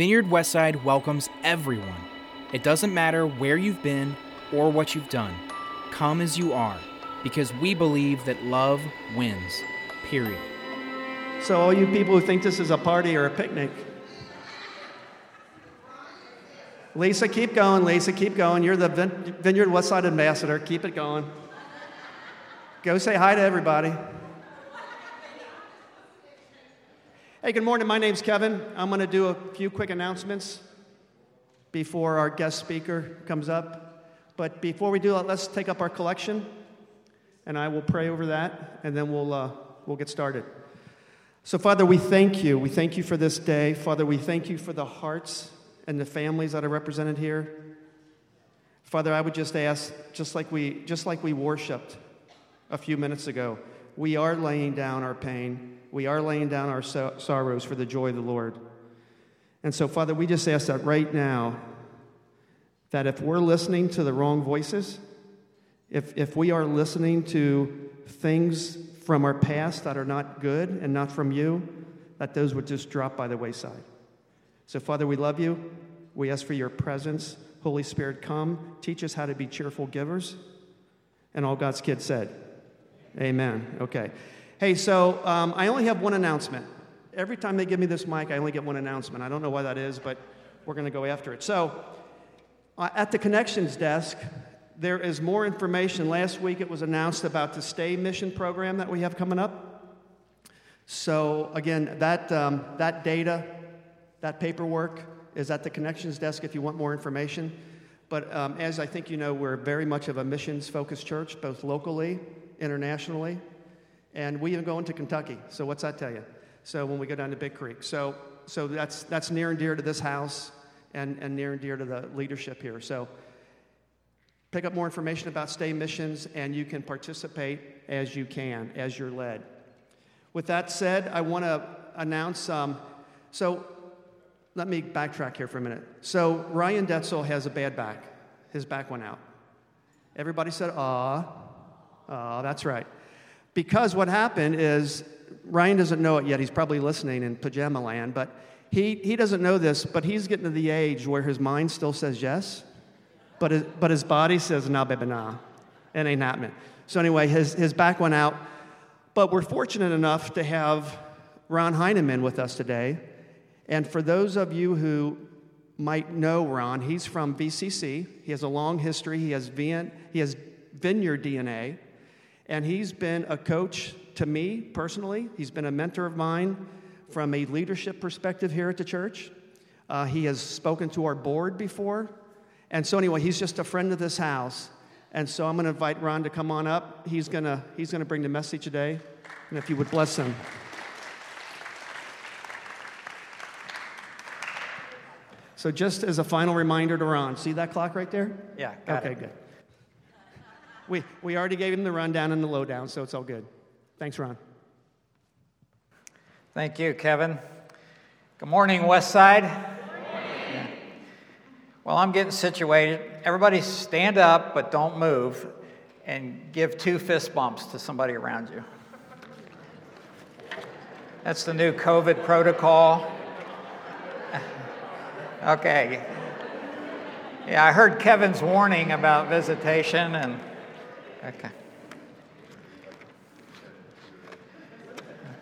Vineyard Westside welcomes everyone. It doesn't matter where you've been or what you've done. Come as you are, because we believe that love wins. Period. So, all you people who think this is a party or a picnic, Lisa, keep going. Lisa, keep going. You're the Vineyard Westside ambassador. Keep it going. Go say hi to everybody. Hey, good morning. My name's Kevin. I'm going to do a few quick announcements before our guest speaker comes up. But before we do that, let's take up our collection, and I will pray over that, and then we'll, uh, we'll get started. So, Father, we thank you. We thank you for this day. Father, we thank you for the hearts and the families that are represented here. Father, I would just ask, just like we, just like we worshiped a few minutes ago, we are laying down our pain. We are laying down our so- sorrows for the joy of the Lord. And so, Father, we just ask that right now, that if we're listening to the wrong voices, if, if we are listening to things from our past that are not good and not from you, that those would just drop by the wayside. So, Father, we love you. We ask for your presence. Holy Spirit, come. Teach us how to be cheerful givers. And all God's kids said, Amen. Okay. Hey, so um, I only have one announcement. Every time they give me this mic, I only get one announcement. I don't know why that is, but we're going to go after it. So, uh, at the connections desk, there is more information. Last week it was announced about the Stay Mission program that we have coming up. So, again, that, um, that data that paperwork is at the connections desk if you want more information. But um, as I think you know, we're very much of a missions focused church, both locally, internationally, and we even go into Kentucky. So, what's that tell you? So, when we go down to Big Creek. So, so that's, that's near and dear to this house and, and near and dear to the leadership here. So, pick up more information about Stay Missions, and you can participate as you can, as you're led. With that said, I want to announce um, so let me backtrack here for a minute. So Ryan Detzel has a bad back. His back went out. Everybody said, ah, ah, that's right. Because what happened is, Ryan doesn't know it yet. He's probably listening in pajama land, but he, he doesn't know this, but he's getting to the age where his mind still says yes, but his, but his body says, nah, baby, nah. It ain't happening. So anyway, his, his back went out. But we're fortunate enough to have Ron Heineman with us today. And for those of you who might know Ron, he's from VCC. He has a long history. He has, vin- he has vineyard DNA. And he's been a coach to me personally. He's been a mentor of mine from a leadership perspective here at the church. Uh, he has spoken to our board before. And so, anyway, he's just a friend of this house. And so, I'm going to invite Ron to come on up. He's going to he's going to bring the message today. And if you would bless him. So, just as a final reminder to Ron, see that clock right there? Yeah, okay, it. good. We, we already gave him the rundown and the lowdown, so it's all good. Thanks, Ron. Thank you, Kevin. Good morning, West Side. Well, I'm getting situated. Everybody stand up, but don't move, and give two fist bumps to somebody around you. That's the new COVID protocol. Okay. Yeah, I heard Kevin's warning about visitation and okay.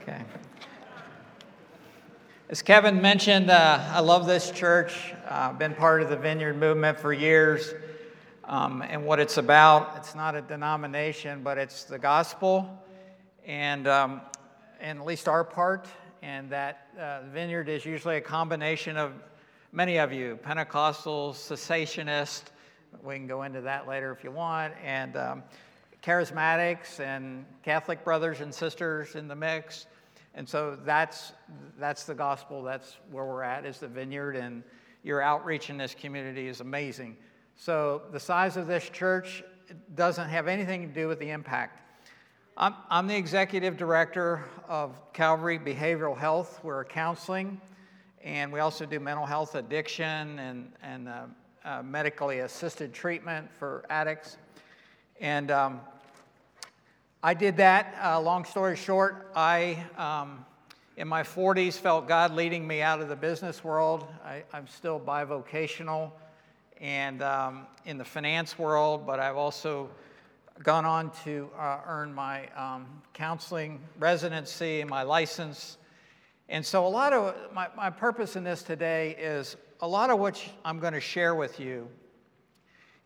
Okay. As Kevin mentioned, uh, I love this church. I've uh, been part of the Vineyard movement for years. Um, and what it's about, it's not a denomination, but it's the gospel. And, um, and at least our part, and that uh, Vineyard is usually a combination of many of you, Pentecostals, cessationists, we can go into that later if you want, and um, charismatics and Catholic brothers and sisters in the mix. And so that's, that's the gospel. That's where we're at, is the vineyard, and your outreach in this community is amazing. So the size of this church doesn't have anything to do with the impact. I'm, I'm the executive director of Calvary Behavioral Health. We're counseling and we also do mental health addiction and, and uh, uh, medically assisted treatment for addicts. And um, I did that. Uh, long story short, I, um, In my 40s, felt God leading me out of the business world. I, am still bivocational and um, in the finance world, but I've also gone on to uh, earn my um, counseling residency and my license. And so, a lot of my, my purpose in this today is a lot of what I'm going to share with you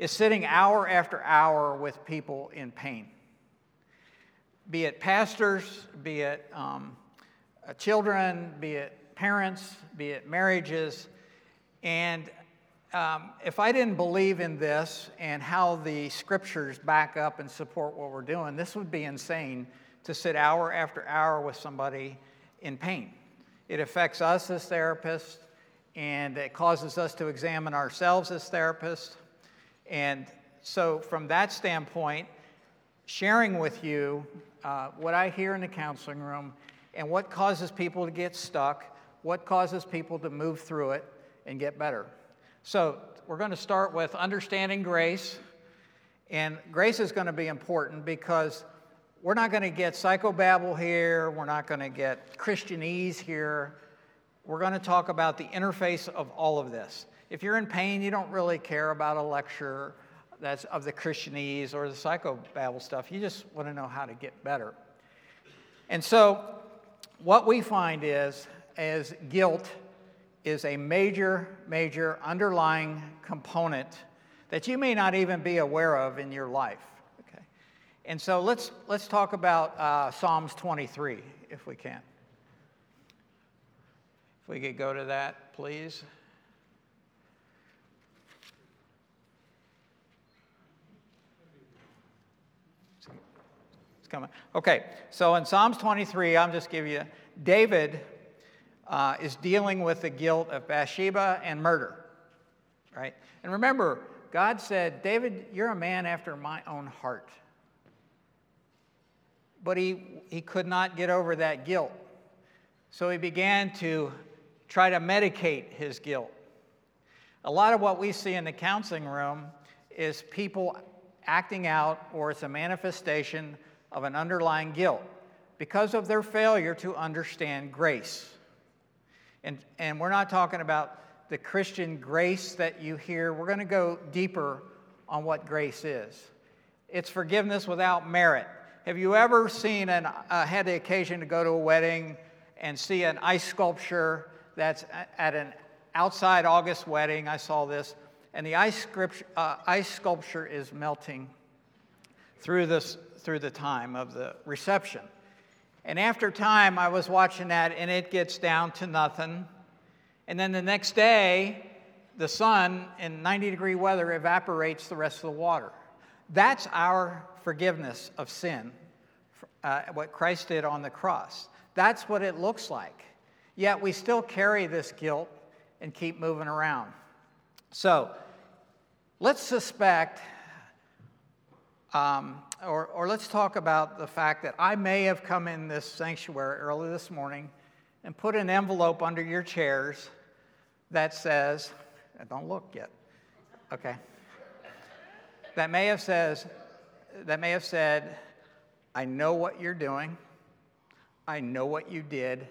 is sitting hour after hour with people in pain. Be it pastors, be it um, uh, children, be it parents, be it marriages. And um, if I didn't believe in this and how the scriptures back up and support what we're doing, this would be insane to sit hour after hour with somebody in pain. It affects us as therapists, and it causes us to examine ourselves as therapists. And so, from that standpoint, sharing with you uh, what I hear in the counseling room and what causes people to get stuck, what causes people to move through it and get better. So, we're going to start with understanding grace. And grace is going to be important because we're not going to get psychobabble here, we're not going to get Christianese here. We're going to talk about the interface of all of this. If you're in pain, you don't really care about a lecture that's of the Christianese or the psychobabble stuff. You just want to know how to get better. And so, what we find is, as guilt is a major, major underlying component that you may not even be aware of in your life. Okay? And so let's, let's talk about uh, Psalms 23, if we can. If we could go to that, please. Coming. Okay, so in Psalms 23, I'm just giving you David uh, is dealing with the guilt of Bathsheba and murder, right? And remember, God said, David, you're a man after my own heart. But he, he could not get over that guilt. So he began to try to medicate his guilt. A lot of what we see in the counseling room is people acting out, or it's a manifestation of an underlying guilt because of their failure to understand grace. And, and we're not talking about the Christian grace that you hear. We're going to go deeper on what grace is. It's forgiveness without merit. Have you ever seen and uh, had the occasion to go to a wedding and see an ice sculpture that's at an outside August wedding? I saw this, and the ice, script, uh, ice sculpture is melting through this through the time of the reception. And after time, I was watching that, and it gets down to nothing. And then the next day, the sun in 90 degree weather evaporates the rest of the water. That's our forgiveness of sin, uh, what Christ did on the cross. That's what it looks like. Yet we still carry this guilt and keep moving around. So let's suspect um, or, or let's talk about the fact that I may have come in this sanctuary early this morning and put an envelope under your chairs that says, don't look yet, okay, that may have says, that may have said, I know what you're doing, I know what you did.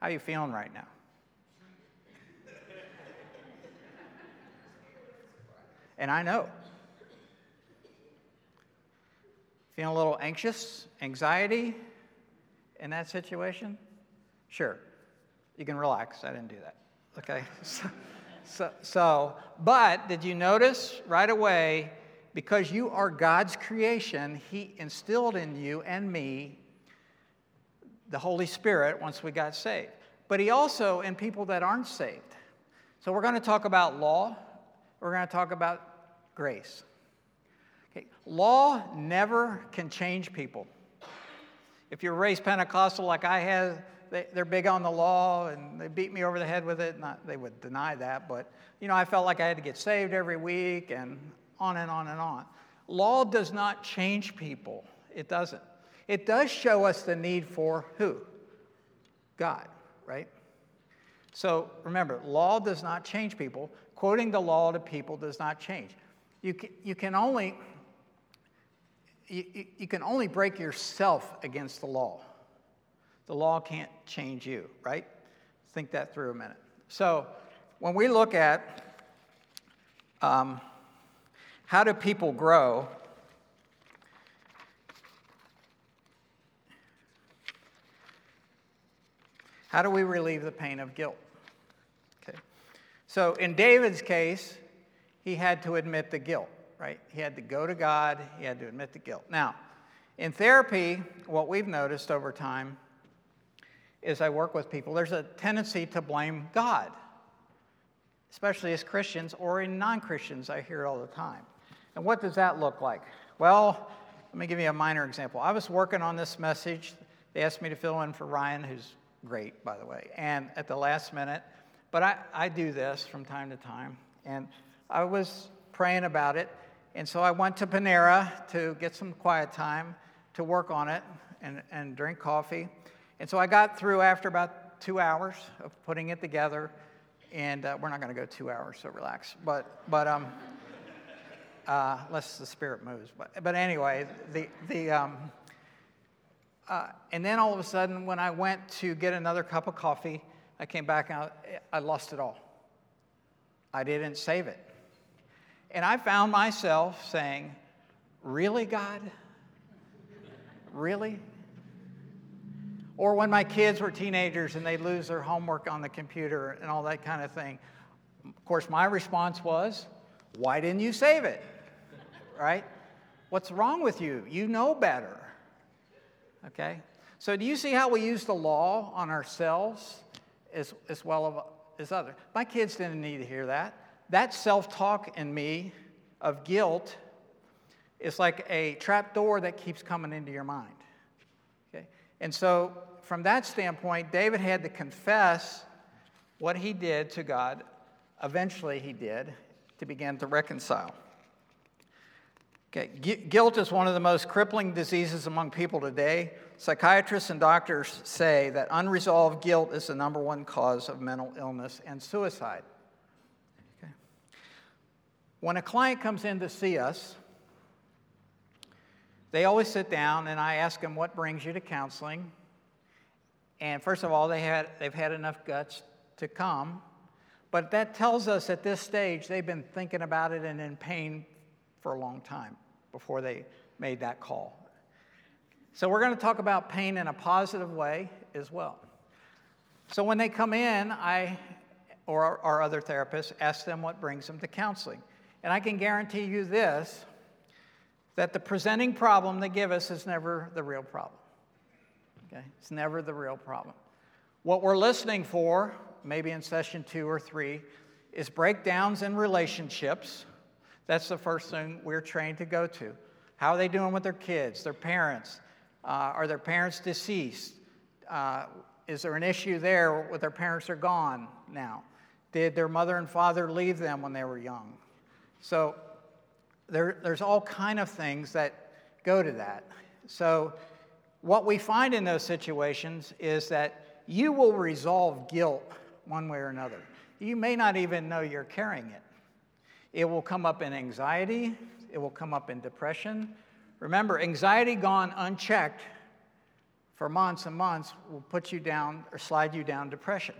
How are you feeling right now? And I know. Feeling a little anxious, anxiety in that situation? Sure. You can relax. I didn't do that. Okay? So, so, so, but did you notice right away, because you are God's creation, He instilled in you and me the Holy Spirit once we got saved. But He also in people that aren't saved. So we're going to talk about law, we're going to talk about grace. Okay. Law never can change people. If you're raised Pentecostal like I have, they, are big on the law and they beat me over the head with it. Not, they would deny that, but you know, I felt like I had to get saved every week and on and on and on. Law does not change people. It doesn't. It does show us the need for who? God, right? So remember, law does not change people. Quoting the law to people does not change. You can, you can only, you, you can only break yourself against the law. The law can't change you, right? Think that through a minute. So, when we look at um, how do people grow, how do we relieve the pain of guilt? So, in David's case, he had to admit the guilt, right? He had to go to God, he had to admit the guilt. Now, in therapy, what we've noticed over time is I work with people, there's a tendency to blame God, especially as Christians or in non Christians. I hear it all the time. And what does that look like? Well, let me give you a minor example. I was working on this message. They asked me to fill in for Ryan, who's great, by the way, and at the last minute. But I, I do this from time to time. And I was praying about it. And so I went to Panera to get some quiet time to work on it and, and drink coffee. And so I got through after about two hours of putting it together. And uh, we're not going to go two hours, so relax. But, but um, uh, unless the spirit moves. But, but anyway, the, the, um, uh, and then all of a sudden, when I went to get another cup of coffee, I came back and I, I lost it all. I didn't save it. And I found myself saying, Really, God? Really? Or when my kids were teenagers and they'd lose their homework on the computer and all that kind of thing. Of course, my response was, Why didn't you save it? Right? What's wrong with you? You know better. Okay? So, do you see how we use the law on ourselves as, as well as others? My kids didn't need to hear that that self talk in me of guilt is like a trap door that keeps coming into your mind. Okay? And so, from that standpoint, David had to confess what he did to God. Eventually, he did to begin to reconcile. Okay, guilt is one of the most crippling diseases among people today. Psychiatrists and doctors say that unresolved guilt is the number one cause of mental illness and suicide. When a client comes in to see us, they always sit down and I ask them, What brings you to counseling? And first of all, they had, they've had enough guts to come. But that tells us at this stage they've been thinking about it and in pain for a long time before they made that call. So, we're going to talk about pain in a positive way as well. So, when they come in, I or our, other therapists ask them what brings them to counseling. And I can guarantee you this that the presenting problem they give us is never the real problem. Okay? It's never the real problem. What we're listening for, maybe in session two or three, is breakdowns in relationships. That's the first thing we're trained to go to. How are they doing with their kids, their parents? Uh, are their parents deceased? Uh, is there an issue there with their parents are gone now? Did their mother and father leave them when they were young? So there, there's all kind of things that go to that. So what we find in those situations is that you will resolve guilt one way or another. You may not even know you're carrying it. It will come up in anxiety, it will come up in depression. Remember, anxiety gone unchecked for months and months will put you down or slide you down depression.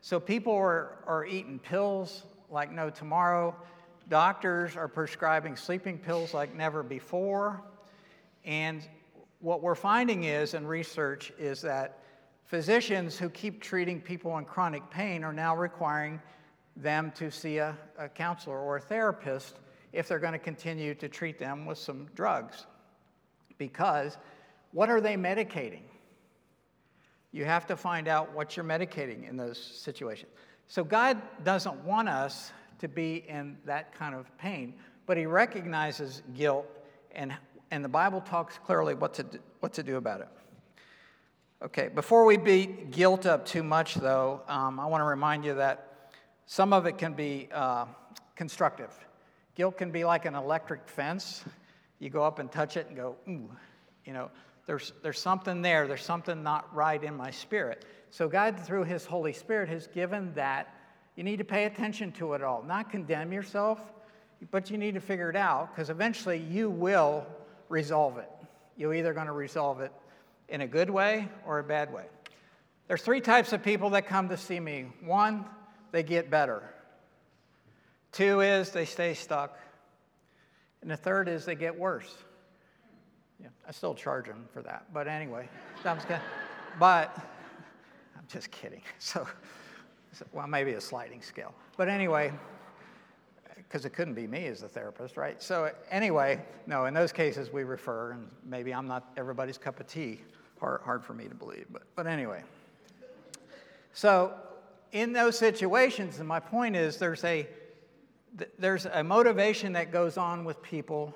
So people are, are eating pills like no tomorrow. Doctors are prescribing sleeping pills like never before. And what we're finding is in research is that physicians who keep treating people in chronic pain are now requiring them to see a, a counselor or a therapist if they're going to continue to treat them with some drugs. Because what are they medicating? You have to find out what you're medicating in those situations. So, God doesn't want us to be in that kind of pain. But he recognizes guilt, and, and the Bible talks clearly what to, do, what to do about it. Okay, before we beat guilt up too much, though, um, I want to remind you that some of it can be uh, constructive. Guilt can be like an electric fence. You go up and touch it and go, ooh, you know, there's, there's something there. There's something not right in my spirit. So, God, through His Holy Spirit, has given that you need to pay attention to it all, not condemn yourself, but you need to figure it out because eventually you will resolve it. You're either going to resolve it in a good way or a bad way. There's three types of people that come to see me. One, they get better. Two is they stay stuck. And the third is they get worse. Yeah, I still charge them for that. But anyway, but I'm just kidding. So, well, maybe a sliding scale. But anyway, because it couldn't be me as the therapist, right? So, anyway, no, in those cases we refer, and maybe I'm not everybody's cup of tea. Hard, hard for me to believe, but, but anyway. So, in those situations, and my point is there's a, there's a motivation that goes on with people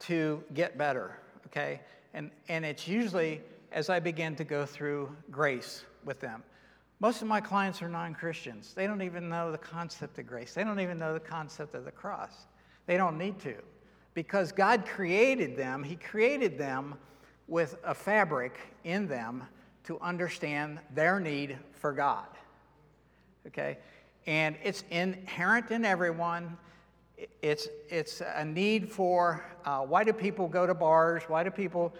to get better, okay? And, and it's usually as I begin to go through grace with them. Most of my clients are non Christians. They don't even know the concept of grace, they don't even know the concept of the cross. They don't need to. Because God created them, He created them with a fabric in them to understand their need for God. Okay? And it's inherent in everyone. It's, it's a need for uh, why do people go to bars? Why do people,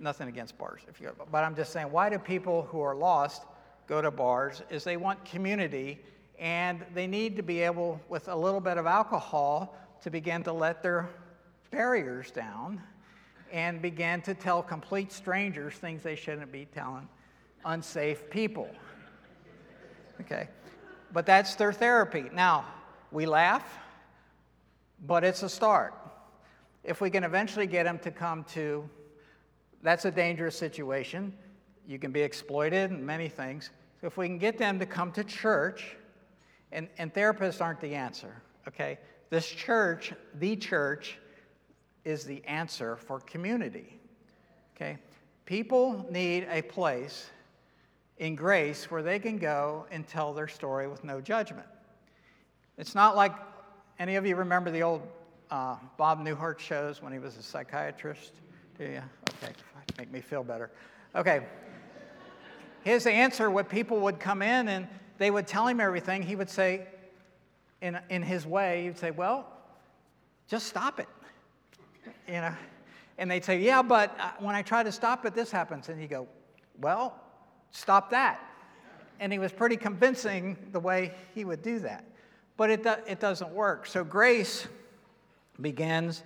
nothing against bars, if you, but I'm just saying, why do people who are lost go to bars? Is they want community and they need to be able, with a little bit of alcohol, to begin to let their barriers down and begin to tell complete strangers things they shouldn't be telling unsafe people. Okay? But that's their therapy. Now, we laugh, but it's a start. If we can eventually get them to come to, that's a dangerous situation. You can be exploited and many things. So if we can get them to come to church, and, and therapists aren't the answer, okay? This church, the church, is the answer for community, okay? People need a place in grace where they can go and tell their story with no judgment. It's not like any of you remember the old uh, Bob Newhart shows when he was a psychiatrist? Do you? Okay, make me feel better. Okay. His answer, what people would come in and they would tell him everything, he would say, in, in his way, he'd say, Well, just stop it. You know? And they'd say, Yeah, but uh, when I try to stop it, this happens. And he'd go, Well, Stop that. And he was pretty convincing the way he would do that. But it, do, it doesn't work. So grace begins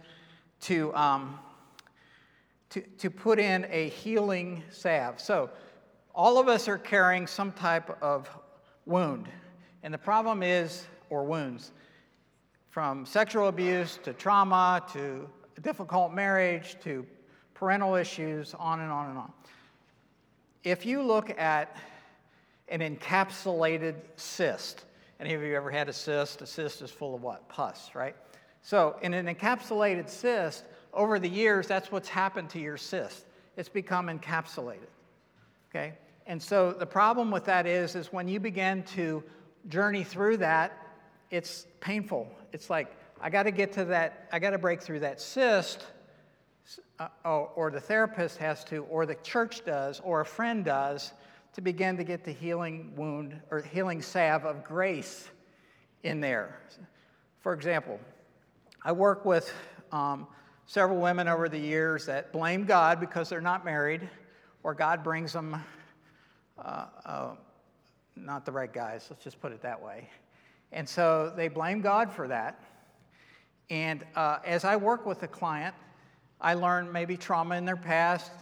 to, um, to, to put in a healing salve. So all of us are carrying some type of wound. And the problem is, or wounds, from sexual abuse to trauma to difficult marriage to parental issues, on and on and on. If you look at an encapsulated cyst, any of you ever had a cyst? A cyst is full of what? Pus, right? So, in an encapsulated cyst, over the years, that's what's happened to your cyst. It's become encapsulated. Okay? And so the problem with that is, is when you begin to journey through that, it's painful. It's like, I got to get to that, I got to break through that cyst uh, or, or the therapist has to, or the church does, or a friend does, to begin to get the healing wound or healing salve of grace in there. For example, I work with um, several women over the years that blame God because they're not married, or God brings them uh, uh, not the right guys, let's just put it that way. And so they blame God for that. And uh, as I work with a client, I learned maybe trauma in their past,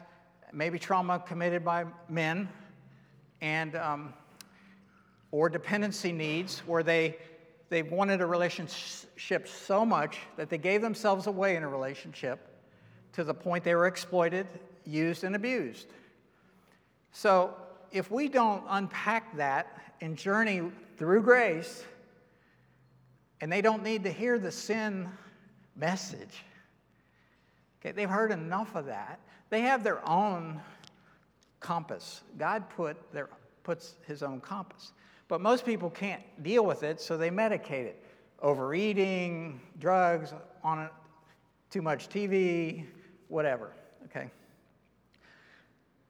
maybe trauma committed by men, and um, or dependency needs where they they wanted a relationship so much that they gave themselves away in a relationship to the point they were exploited, used, and abused. So if we don't unpack that and journey through grace, and they don't need to hear the sin message Okay, they've heard enough of that. They have their own compass. God put their, puts his own compass. But most people can't deal with it, so they medicate it. Overeating, drugs, on it, too much TV, whatever. Okay.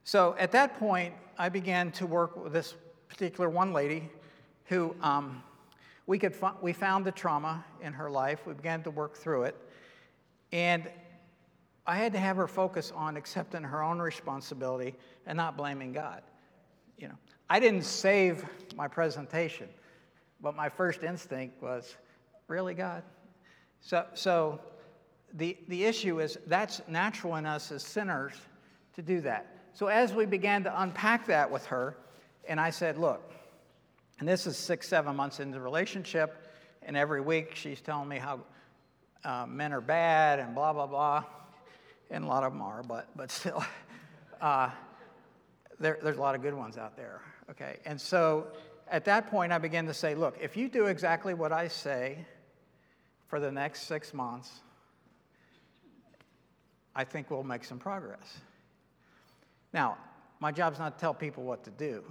So at that point, I began to work with this particular one lady who um, we, could we found the trauma in her life. We began to work through it. And I had to have her focus on accepting her own responsibility and not blaming God. You know, I didn't save my presentation, but my first instinct was, really, God? So, so the, the issue is that's natural in us as sinners to do that. So as we began to unpack that with her, and I said, look, and this is six, seven months into the relationship, and every week she's telling me how uh, men are bad and blah, blah, blah. And a lot of them are, but, but still, uh, there, there's a lot of good ones out there. Okay. And so at that point, I began to say, look, if you do exactly what I say for the next six months, I think we'll make some progress. Now, my job's not to tell people what to do,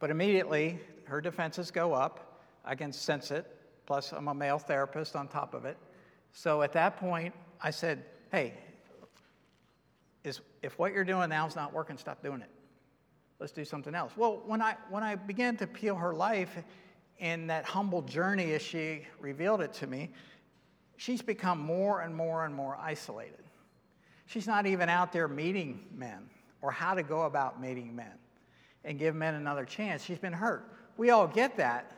but immediately her defenses go up. I can sense it. Plus, I'm a male therapist on top of it. So at that point, I said, hey, is, if what you're doing now is not working, stop doing it. Let's do something else. Well, when I, when I began to peel her life in that humble journey as she revealed it to me, she's become more and more and more isolated. She's not even out there meeting men or how to go about meeting men and give men another chance. She's been hurt. We all get that.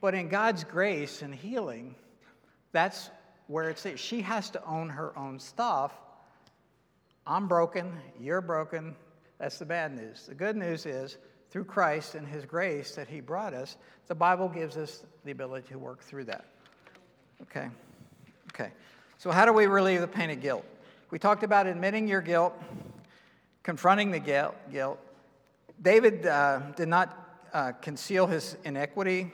But in God's grace and healing, that's where it's at. She has to own her own stuff. I'm broken, you're broken. That's the bad news. The good news is, through Christ and His grace that He brought us, the Bible gives us the ability to work through that. Okay? Okay. So, how do we relieve the pain of guilt? We talked about admitting your guilt, confronting the guilt. David uh, did not uh, conceal his iniquity.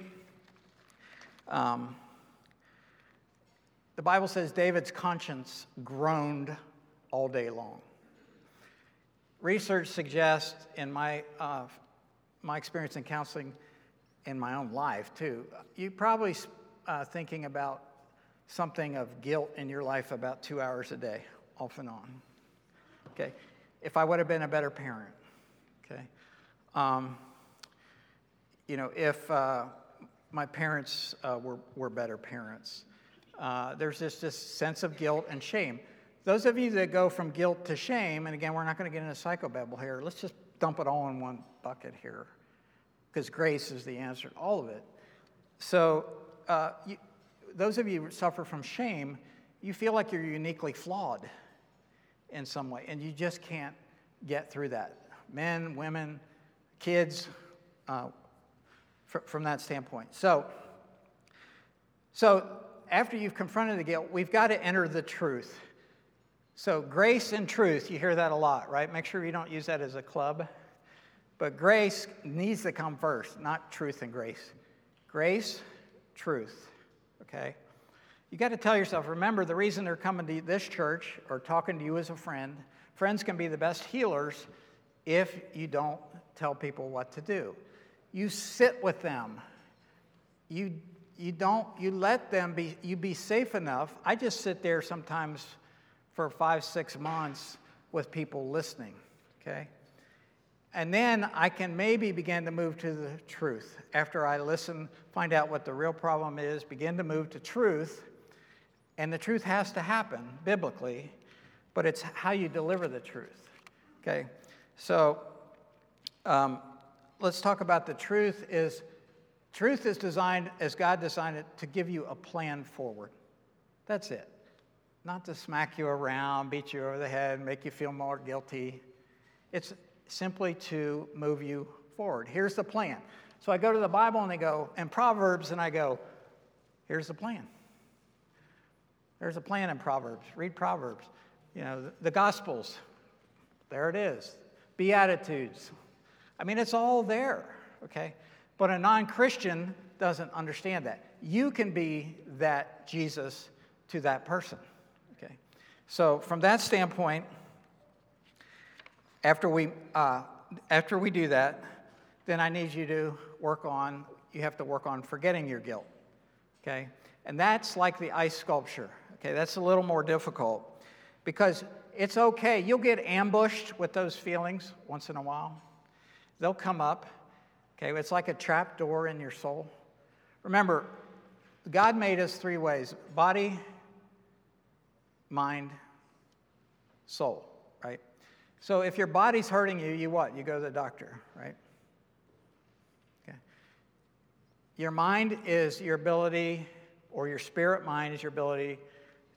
Um, the Bible says David's conscience groaned all day long. Research suggests, in my, uh, my experience in counseling in my own life too, you're probably uh, thinking about something of guilt in your life about two hours a day, off and on. Okay, if I would have been a better parent, okay, um, you know, if uh, my parents uh, were, were better parents, uh, there's this, this sense of guilt and shame. Those of you that go from guilt to shame, and again, we're not going to get into psychobabble here, let's just dump it all in one bucket here, because grace is the answer to all of it. So, uh, you, those of you who suffer from shame, you feel like you're uniquely flawed in some way, and you just can't get through that. Men, women, kids, uh, fr- from that standpoint. So, so after you've confronted the guilt, we've got to enter the truth. So, grace and truth, you hear that a lot, right? Make sure you don't use that as a club. But grace needs to come first, not truth and grace. Grace, truth, okay? You got to tell yourself, remember the reason they're coming to this church or talking to you as a friend, friends can be the best healers if you don't tell people what to do. You sit with them. You you don't you let them be you be safe enough i just sit there sometimes for five six months with people listening okay and then i can maybe begin to move to the truth after i listen find out what the real problem is begin to move to truth and the truth has to happen biblically but it's how you deliver the truth okay so um, let's talk about the truth is Truth is designed as God designed it to give you a plan forward. That's it. Not to smack you around, beat you over the head, make you feel more guilty. It's simply to move you forward. Here's the plan. So I go to the Bible and they go, and Proverbs, and I go, here's the plan. There's a plan in Proverbs. Read Proverbs. You know, the, the Gospels, there it is. Beatitudes. I mean, it's all there, okay? But a non Christian doesn't understand that. You can be that Jesus to that person. So, from that standpoint, after we, uh, after we do that, then I need you to work on, you have to work on forgetting your guilt. Okay? And that's like the ice sculpture. Okay? That's a little more difficult because it's okay. You'll get ambushed with those feelings once in a while, they'll come up Okay, it's like a trap door in your soul. Remember, God made us three ways body, mind, soul, right? So if your body's hurting you, you what? You go to the doctor, right? Okay. Your mind is your ability, or your spirit mind is your ability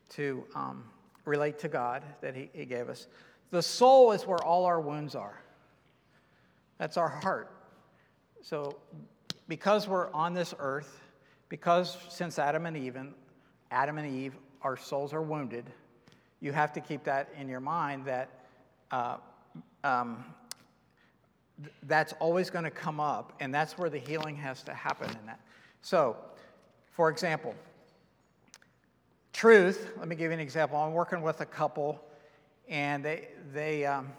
to um, relate to God that he, he gave us. The soul is where all our wounds are. That's our heart. So, because we're on this earth, because since Adam and Eve, Adam and Eve, our souls are wounded, you have to keep that in your mind that uh, um, th- that's always going to come up, and that's where the healing has to happen in that. So, for example, truth, let me give you an example. I'm working with a couple, and they, they, um,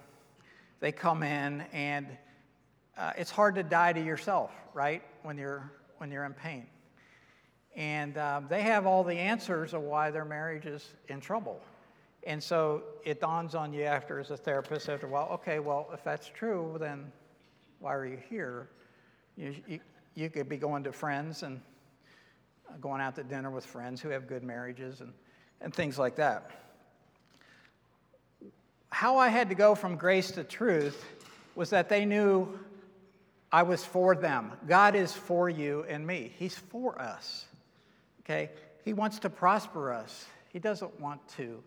they come in, and uh, it's hard to die to yourself, right, when you're, when you're in pain. And um, they have all the answers of why their marriage is in trouble. And so it dawns on you after, as a therapist, after a while, okay, well, if that's true, then why are you here? You, you, you could be going to friends and going out to dinner with friends who have good marriages and, and things like that. How I had to go from grace to truth was that they knew I was for them. God is for you and me, He's for us. Okay? He wants to prosper us, He doesn't want to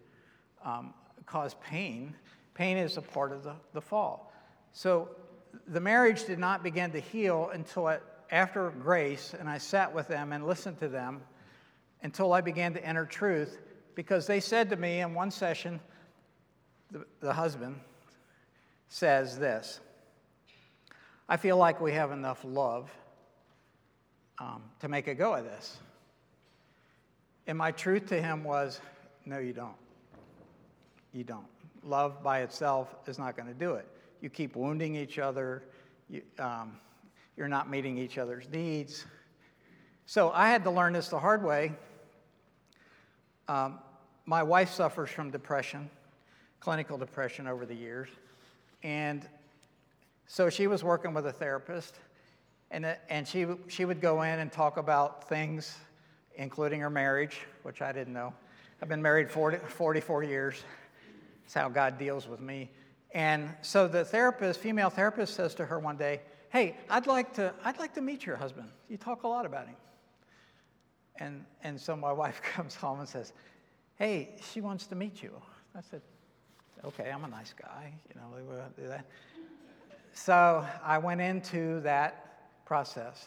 um, cause pain. Pain is a part of the, the fall. So the marriage did not begin to heal until after grace, and I sat with them and listened to them until I began to enter truth because they said to me in one session, the, the husband says this I feel like we have enough love um, to make a go of this. And my truth to him was, No, you don't you don't. Love by itself is not going to do it. You keep wounding each other, you, um, you're not meeting each other's needs. So I had to learn this the hard way. Um, my wife suffers from depression, clinical depression over the years. And so she was working with a therapist, and, and she, she would go in and talk about things, including her marriage, which I didn't know. I've been married 40, 44 years. That's how God deals with me. And so the therapist, female therapist, says to her one day, Hey, I'd like to, I'd like to meet your husband. You talk a lot about him. And, and so my wife comes home and says, Hey, she wants to meet you. I said, Okay, I'm a nice guy. You know, we'll do that. So I went into that process.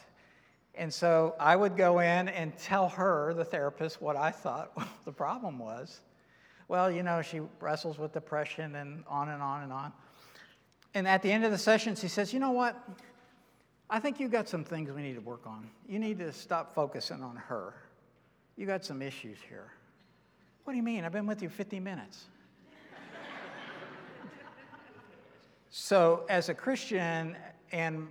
And so I would go in and tell her, the therapist, what I thought the problem was well, you know, she wrestles with depression and on and on and on. And at the end of the session, she says, You know what? I think you've got some things we need to work on. You need to stop focusing on her. You got some issues here. What do you mean? I've been with you 50 minutes. so, as a Christian and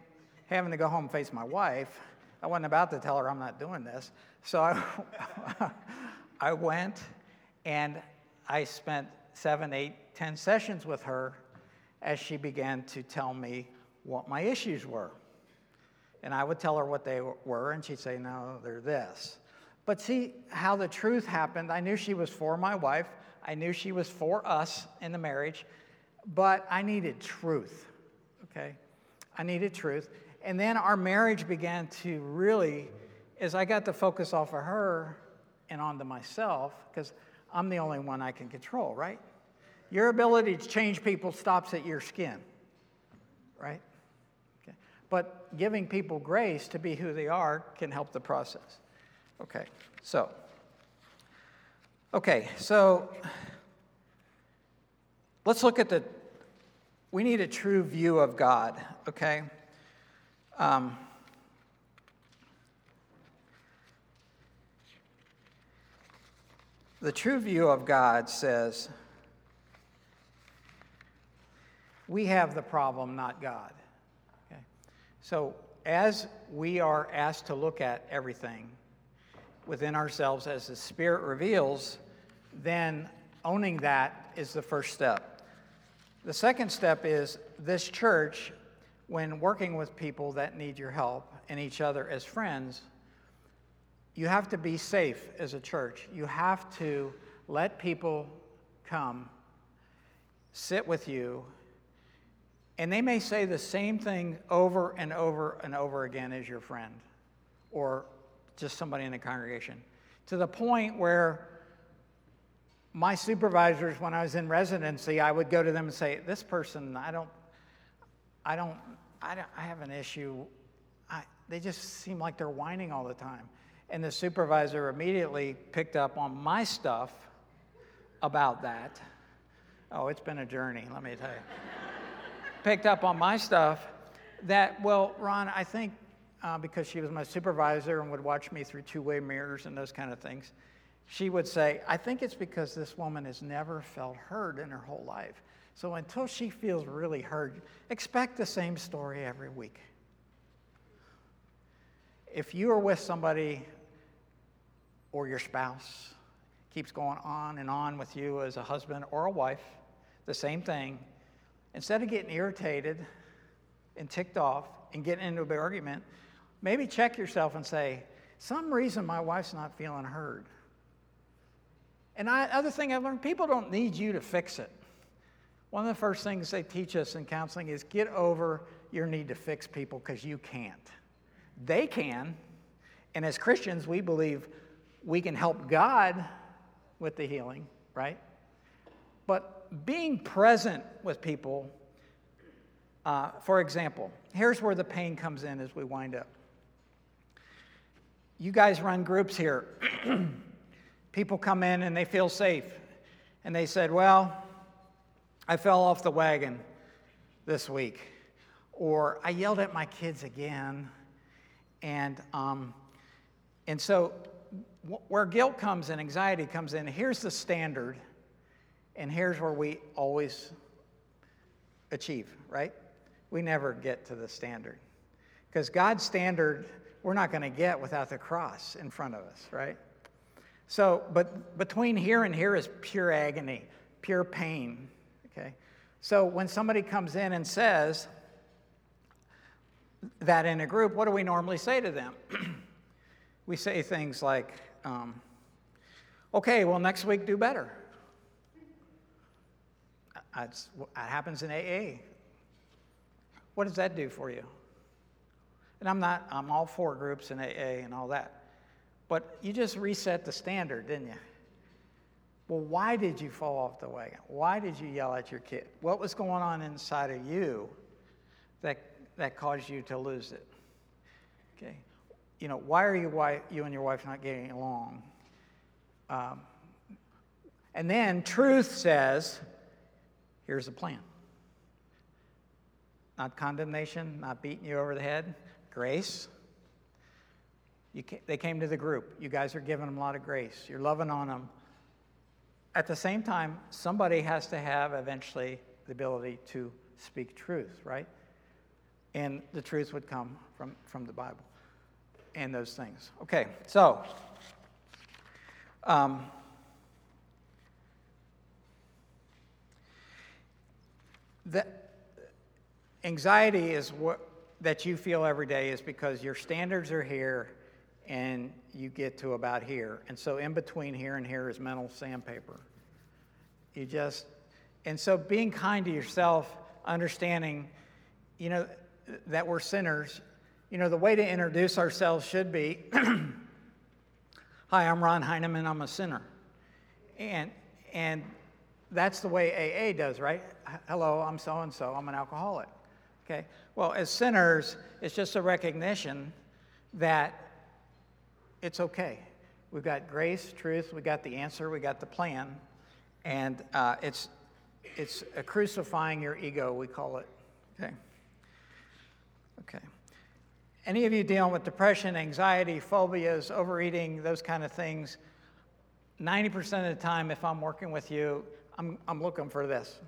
having to go home and face my wife, I wasn't about to tell her I'm not doing this. So I, I went and I spent seven, eight, ten sessions with her as she began to tell me what my issues were. And I would tell her what they were, and she'd say, No, they're this. But see how the truth happened. I knew she was for my wife, I knew she was for us in the marriage, but I needed truth, okay? I needed truth. And then our marriage began to really, as I got to focus off of her and onto myself, because I'm the only one I can control, right? Your ability to change people stops at your skin, right? Okay. But giving people grace to be who they are can help the process. Okay, so, okay, so let's look at the, we need a true view of God, okay? Um, The true view of God says, we have the problem, not God. Okay? So, as we are asked to look at everything within ourselves as the Spirit reveals, then owning that is the first step. The second step is this church, when working with people that need your help and each other as friends, you have to be safe as a church. You have to let people come sit with you, and they may say the same thing over and over and over again as your friend or just somebody in the congregation. To the point where my supervisors when i was in residency i would go to them and say this person i don't i don't i, don't, I have an issue. I, they just seem like they're whining all the time and the supervisor immediately picked up on my stuff about that oh it's been a journey let me tell you picked up on my stuff that well ron i think uh, because she was my supervisor and would watch me through two way mirrors and those kind of things. She would say, I think it's because this woman has never felt heard in her whole life. So until she feels really heard, expect the same story every week. If you are with somebody or your spouse keeps going on and on with you as a husband or a wife, the same thing, instead of getting irritated and ticked off and getting into a big argument, maybe check yourself and say, some reason my wife's not feeling heard. And I, other thing I've learned, people don't need you to fix it. One of the first things they teach us in counseling is get over your need to fix people because you can't. They can. And as Christians, we believe we can help God with the healing, right? But being present with people, uh, for example, here's where the pain comes in as we wind up you guys run groups here. People come in and they feel safe. And they said, Well, I fell off the wagon this week. Or I yelled at my kids again. And, um, and so, where guilt comes and anxiety comes in, here's the standard, and here's where we always achieve, right? We never get to the standard. Because God's standard we're not going to get without the cross in front of us, right? So, but between here and here is pure agony, pure pain, okay? So when somebody comes in and says that in a group, what do we normally say to them? we say things like, um, okay, well, next week do better. That's, that happens in AA. What does that do for you? And I'm not, I'm all for groups in AA and all that. But you just reset the standard, didn't you? Well, why did you fall off the wagon? Why did you yell at your kid? What was going on inside of you that, that caused you to lose it? Okay. You know, why are you, why, you and your wife not getting along? Um, and then truth says, here's the plan. Not condemnation, not beating you over the head, Grace. they came to the group. You guys are giving them a lot of grace. You're loving on them. At the same time, somebody has to have eventually the ability to speak truth, right? And the truth would come from, from the Bible and those things. Okay, so um, the anxiety is what that you feel every day is because your standards are here and you get to about here. And so in between here and here is mental sandpaper. You just, and so being kind to yourself, understanding, you know, that we're sinners, you know, the way to introduce ourselves should be Hi, I'm Ron Heineman, I'm a sinner. And, and that's the way AA does, right? Hello, I'm so and so, I'm an alcoholic. Okay? Well, as sinners, it's just a recognition that it's okay. We've got grace, truth, we got the answer, we got the plan, and uh, it's it's a crucifying your ego, we call it. Okay. Okay. Any of you dealing with depression, anxiety, phobias, overeating, those kind of things, 90% of the time, if I'm working with you, I'm, I'm looking for this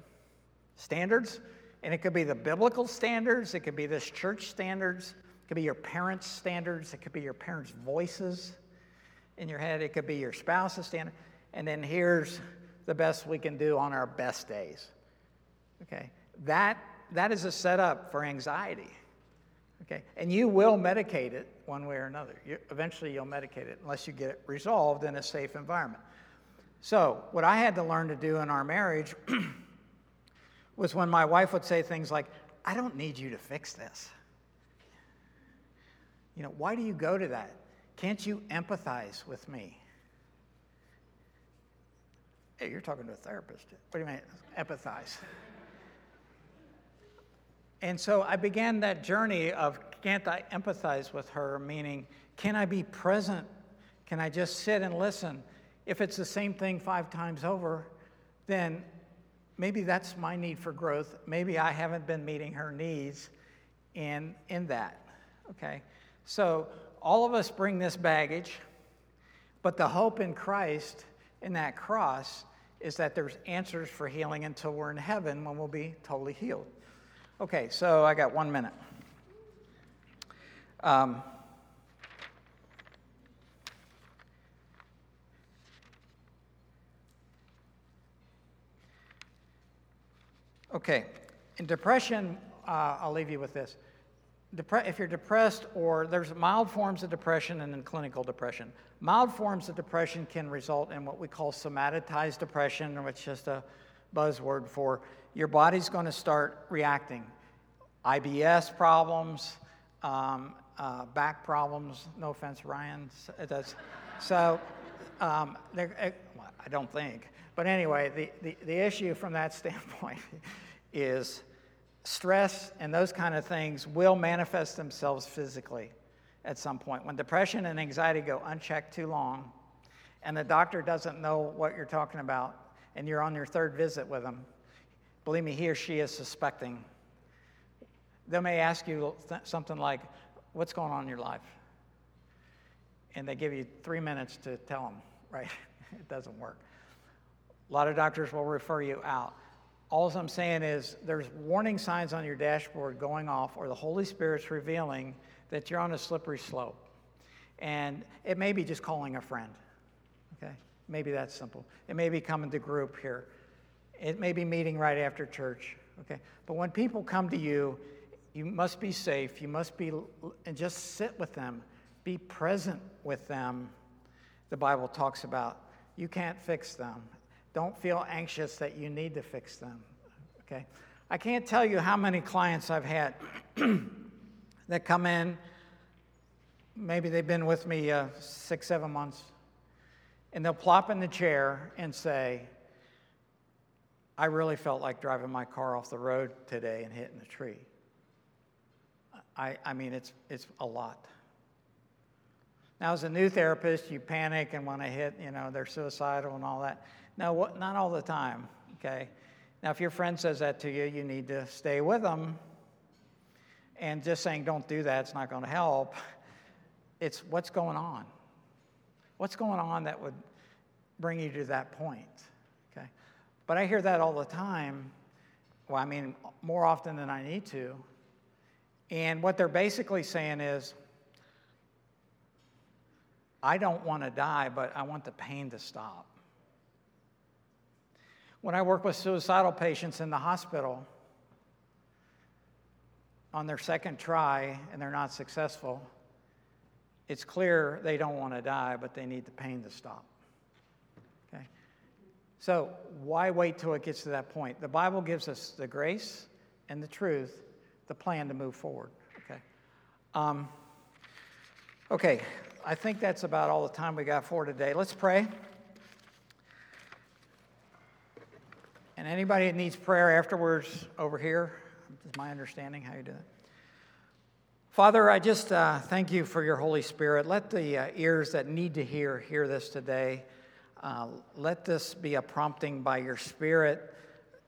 standards and it could be the biblical standards, it could be this church standards, it could be your parents' standards, it could be your parents' voices in your head, it could be your spouse's standard. And then here's the best we can do on our best days. Okay? That, that is a setup for anxiety. Okay? And you will medicate it one way or another. You, eventually, you'll medicate it unless you get it resolved in a safe environment. So, what I had to learn to do in our marriage was when my wife would say things like, I don't need you to fix this. You know, why do you go to that? Can't you empathize with me? Hey, you're talking to a therapist. What do you mean, empathize? And so I began that journey of can't I empathize with her, meaning, can I be present? Can I just sit and listen? If it's the same thing five times over, then maybe that's my need for growth. Maybe I haven't been meeting her needs in, in that. Okay? So all of us bring this baggage, but the hope in Christ, in that cross, is that there's answers for healing until we're in heaven when we'll be totally healed. Okay, so I got one minute. Um, okay, in depression, uh, I'll leave you with this. Depre- if you're depressed, or there's mild forms of depression and then clinical depression. Mild forms of depression can result in what we call somatized depression, which is just a buzzword for your body's going to start reacting. IBS problems, um, uh, back problems. No offense, Ryan. Does. So, um, I don't think. But anyway, the, the, the issue from that standpoint is stress and those kind of things will manifest themselves physically at some point. When depression and anxiety go unchecked too long, and the doctor doesn't know what you're talking about, and you're on your third visit with them, believe me, he or she is suspecting. They may ask you th- something like, What's going on in your life? And they give you three minutes to tell them, right? it doesn't work. A lot of doctors will refer you out. All I'm saying is there's warning signs on your dashboard going off, or the Holy Spirit's revealing that you're on a slippery slope. And it may be just calling a friend. Okay? Maybe that's simple. It may be coming to group here. It may be meeting right after church. Okay? But when people come to you, you must be safe. You must be, and just sit with them. Be present with them. The Bible talks about. You can't fix them. Don't feel anxious that you need to fix them. Okay? I can't tell you how many clients I've had that come in. Maybe they've been with me uh, six, seven months, and they'll plop in the chair and say, I really felt like driving my car off the road today and hitting a tree. I, I mean, it's, it's a lot. Now, as a new therapist, you panic and want to hit, you know, they're suicidal and all that. No, what, not all the time, okay? Now, if your friend says that to you, you need to stay with them. And just saying don't do that, it's not going to help. It's what's going on. What's going on that would bring you to that point? But I hear that all the time. Well, I mean, more often than I need to. And what they're basically saying is, I don't want to die, but I want the pain to stop. When I work with suicidal patients in the hospital on their second try and they're not successful, it's clear they don't want to die, but they need the pain to stop. So, why wait till it gets to that point? The Bible gives us the grace and the truth, the plan to move forward. Okay? Um, okay, I think that's about all the time we got for today. Let's pray. And anybody that needs prayer afterwards over here, is my understanding how you do that. Father, I just uh, thank you for your Holy Spirit. Let the uh, ears that need to hear hear this today. Uh, let this be a prompting by your Spirit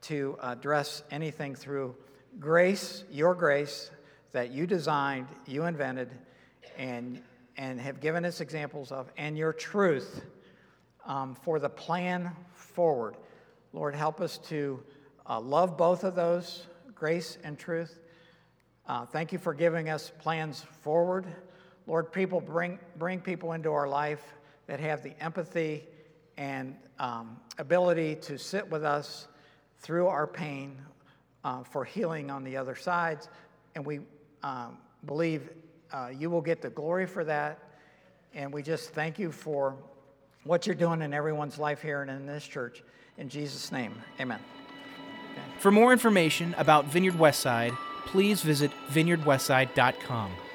to address anything through grace, your grace that you designed, you invented, and, and have given us examples of, and your truth um, for the plan forward. Lord, help us to uh, love both of those, grace and truth. Uh, thank you for giving us plans forward. Lord, people bring, bring people into our life that have the empathy and um, ability to sit with us through our pain uh, for healing on the other sides. And we um, believe uh, you will get the glory for that. And we just thank you for what you're doing in everyone's life here and in this church. In Jesus' name, amen. For more information about Vineyard Westside, please visit vineyardwestside.com.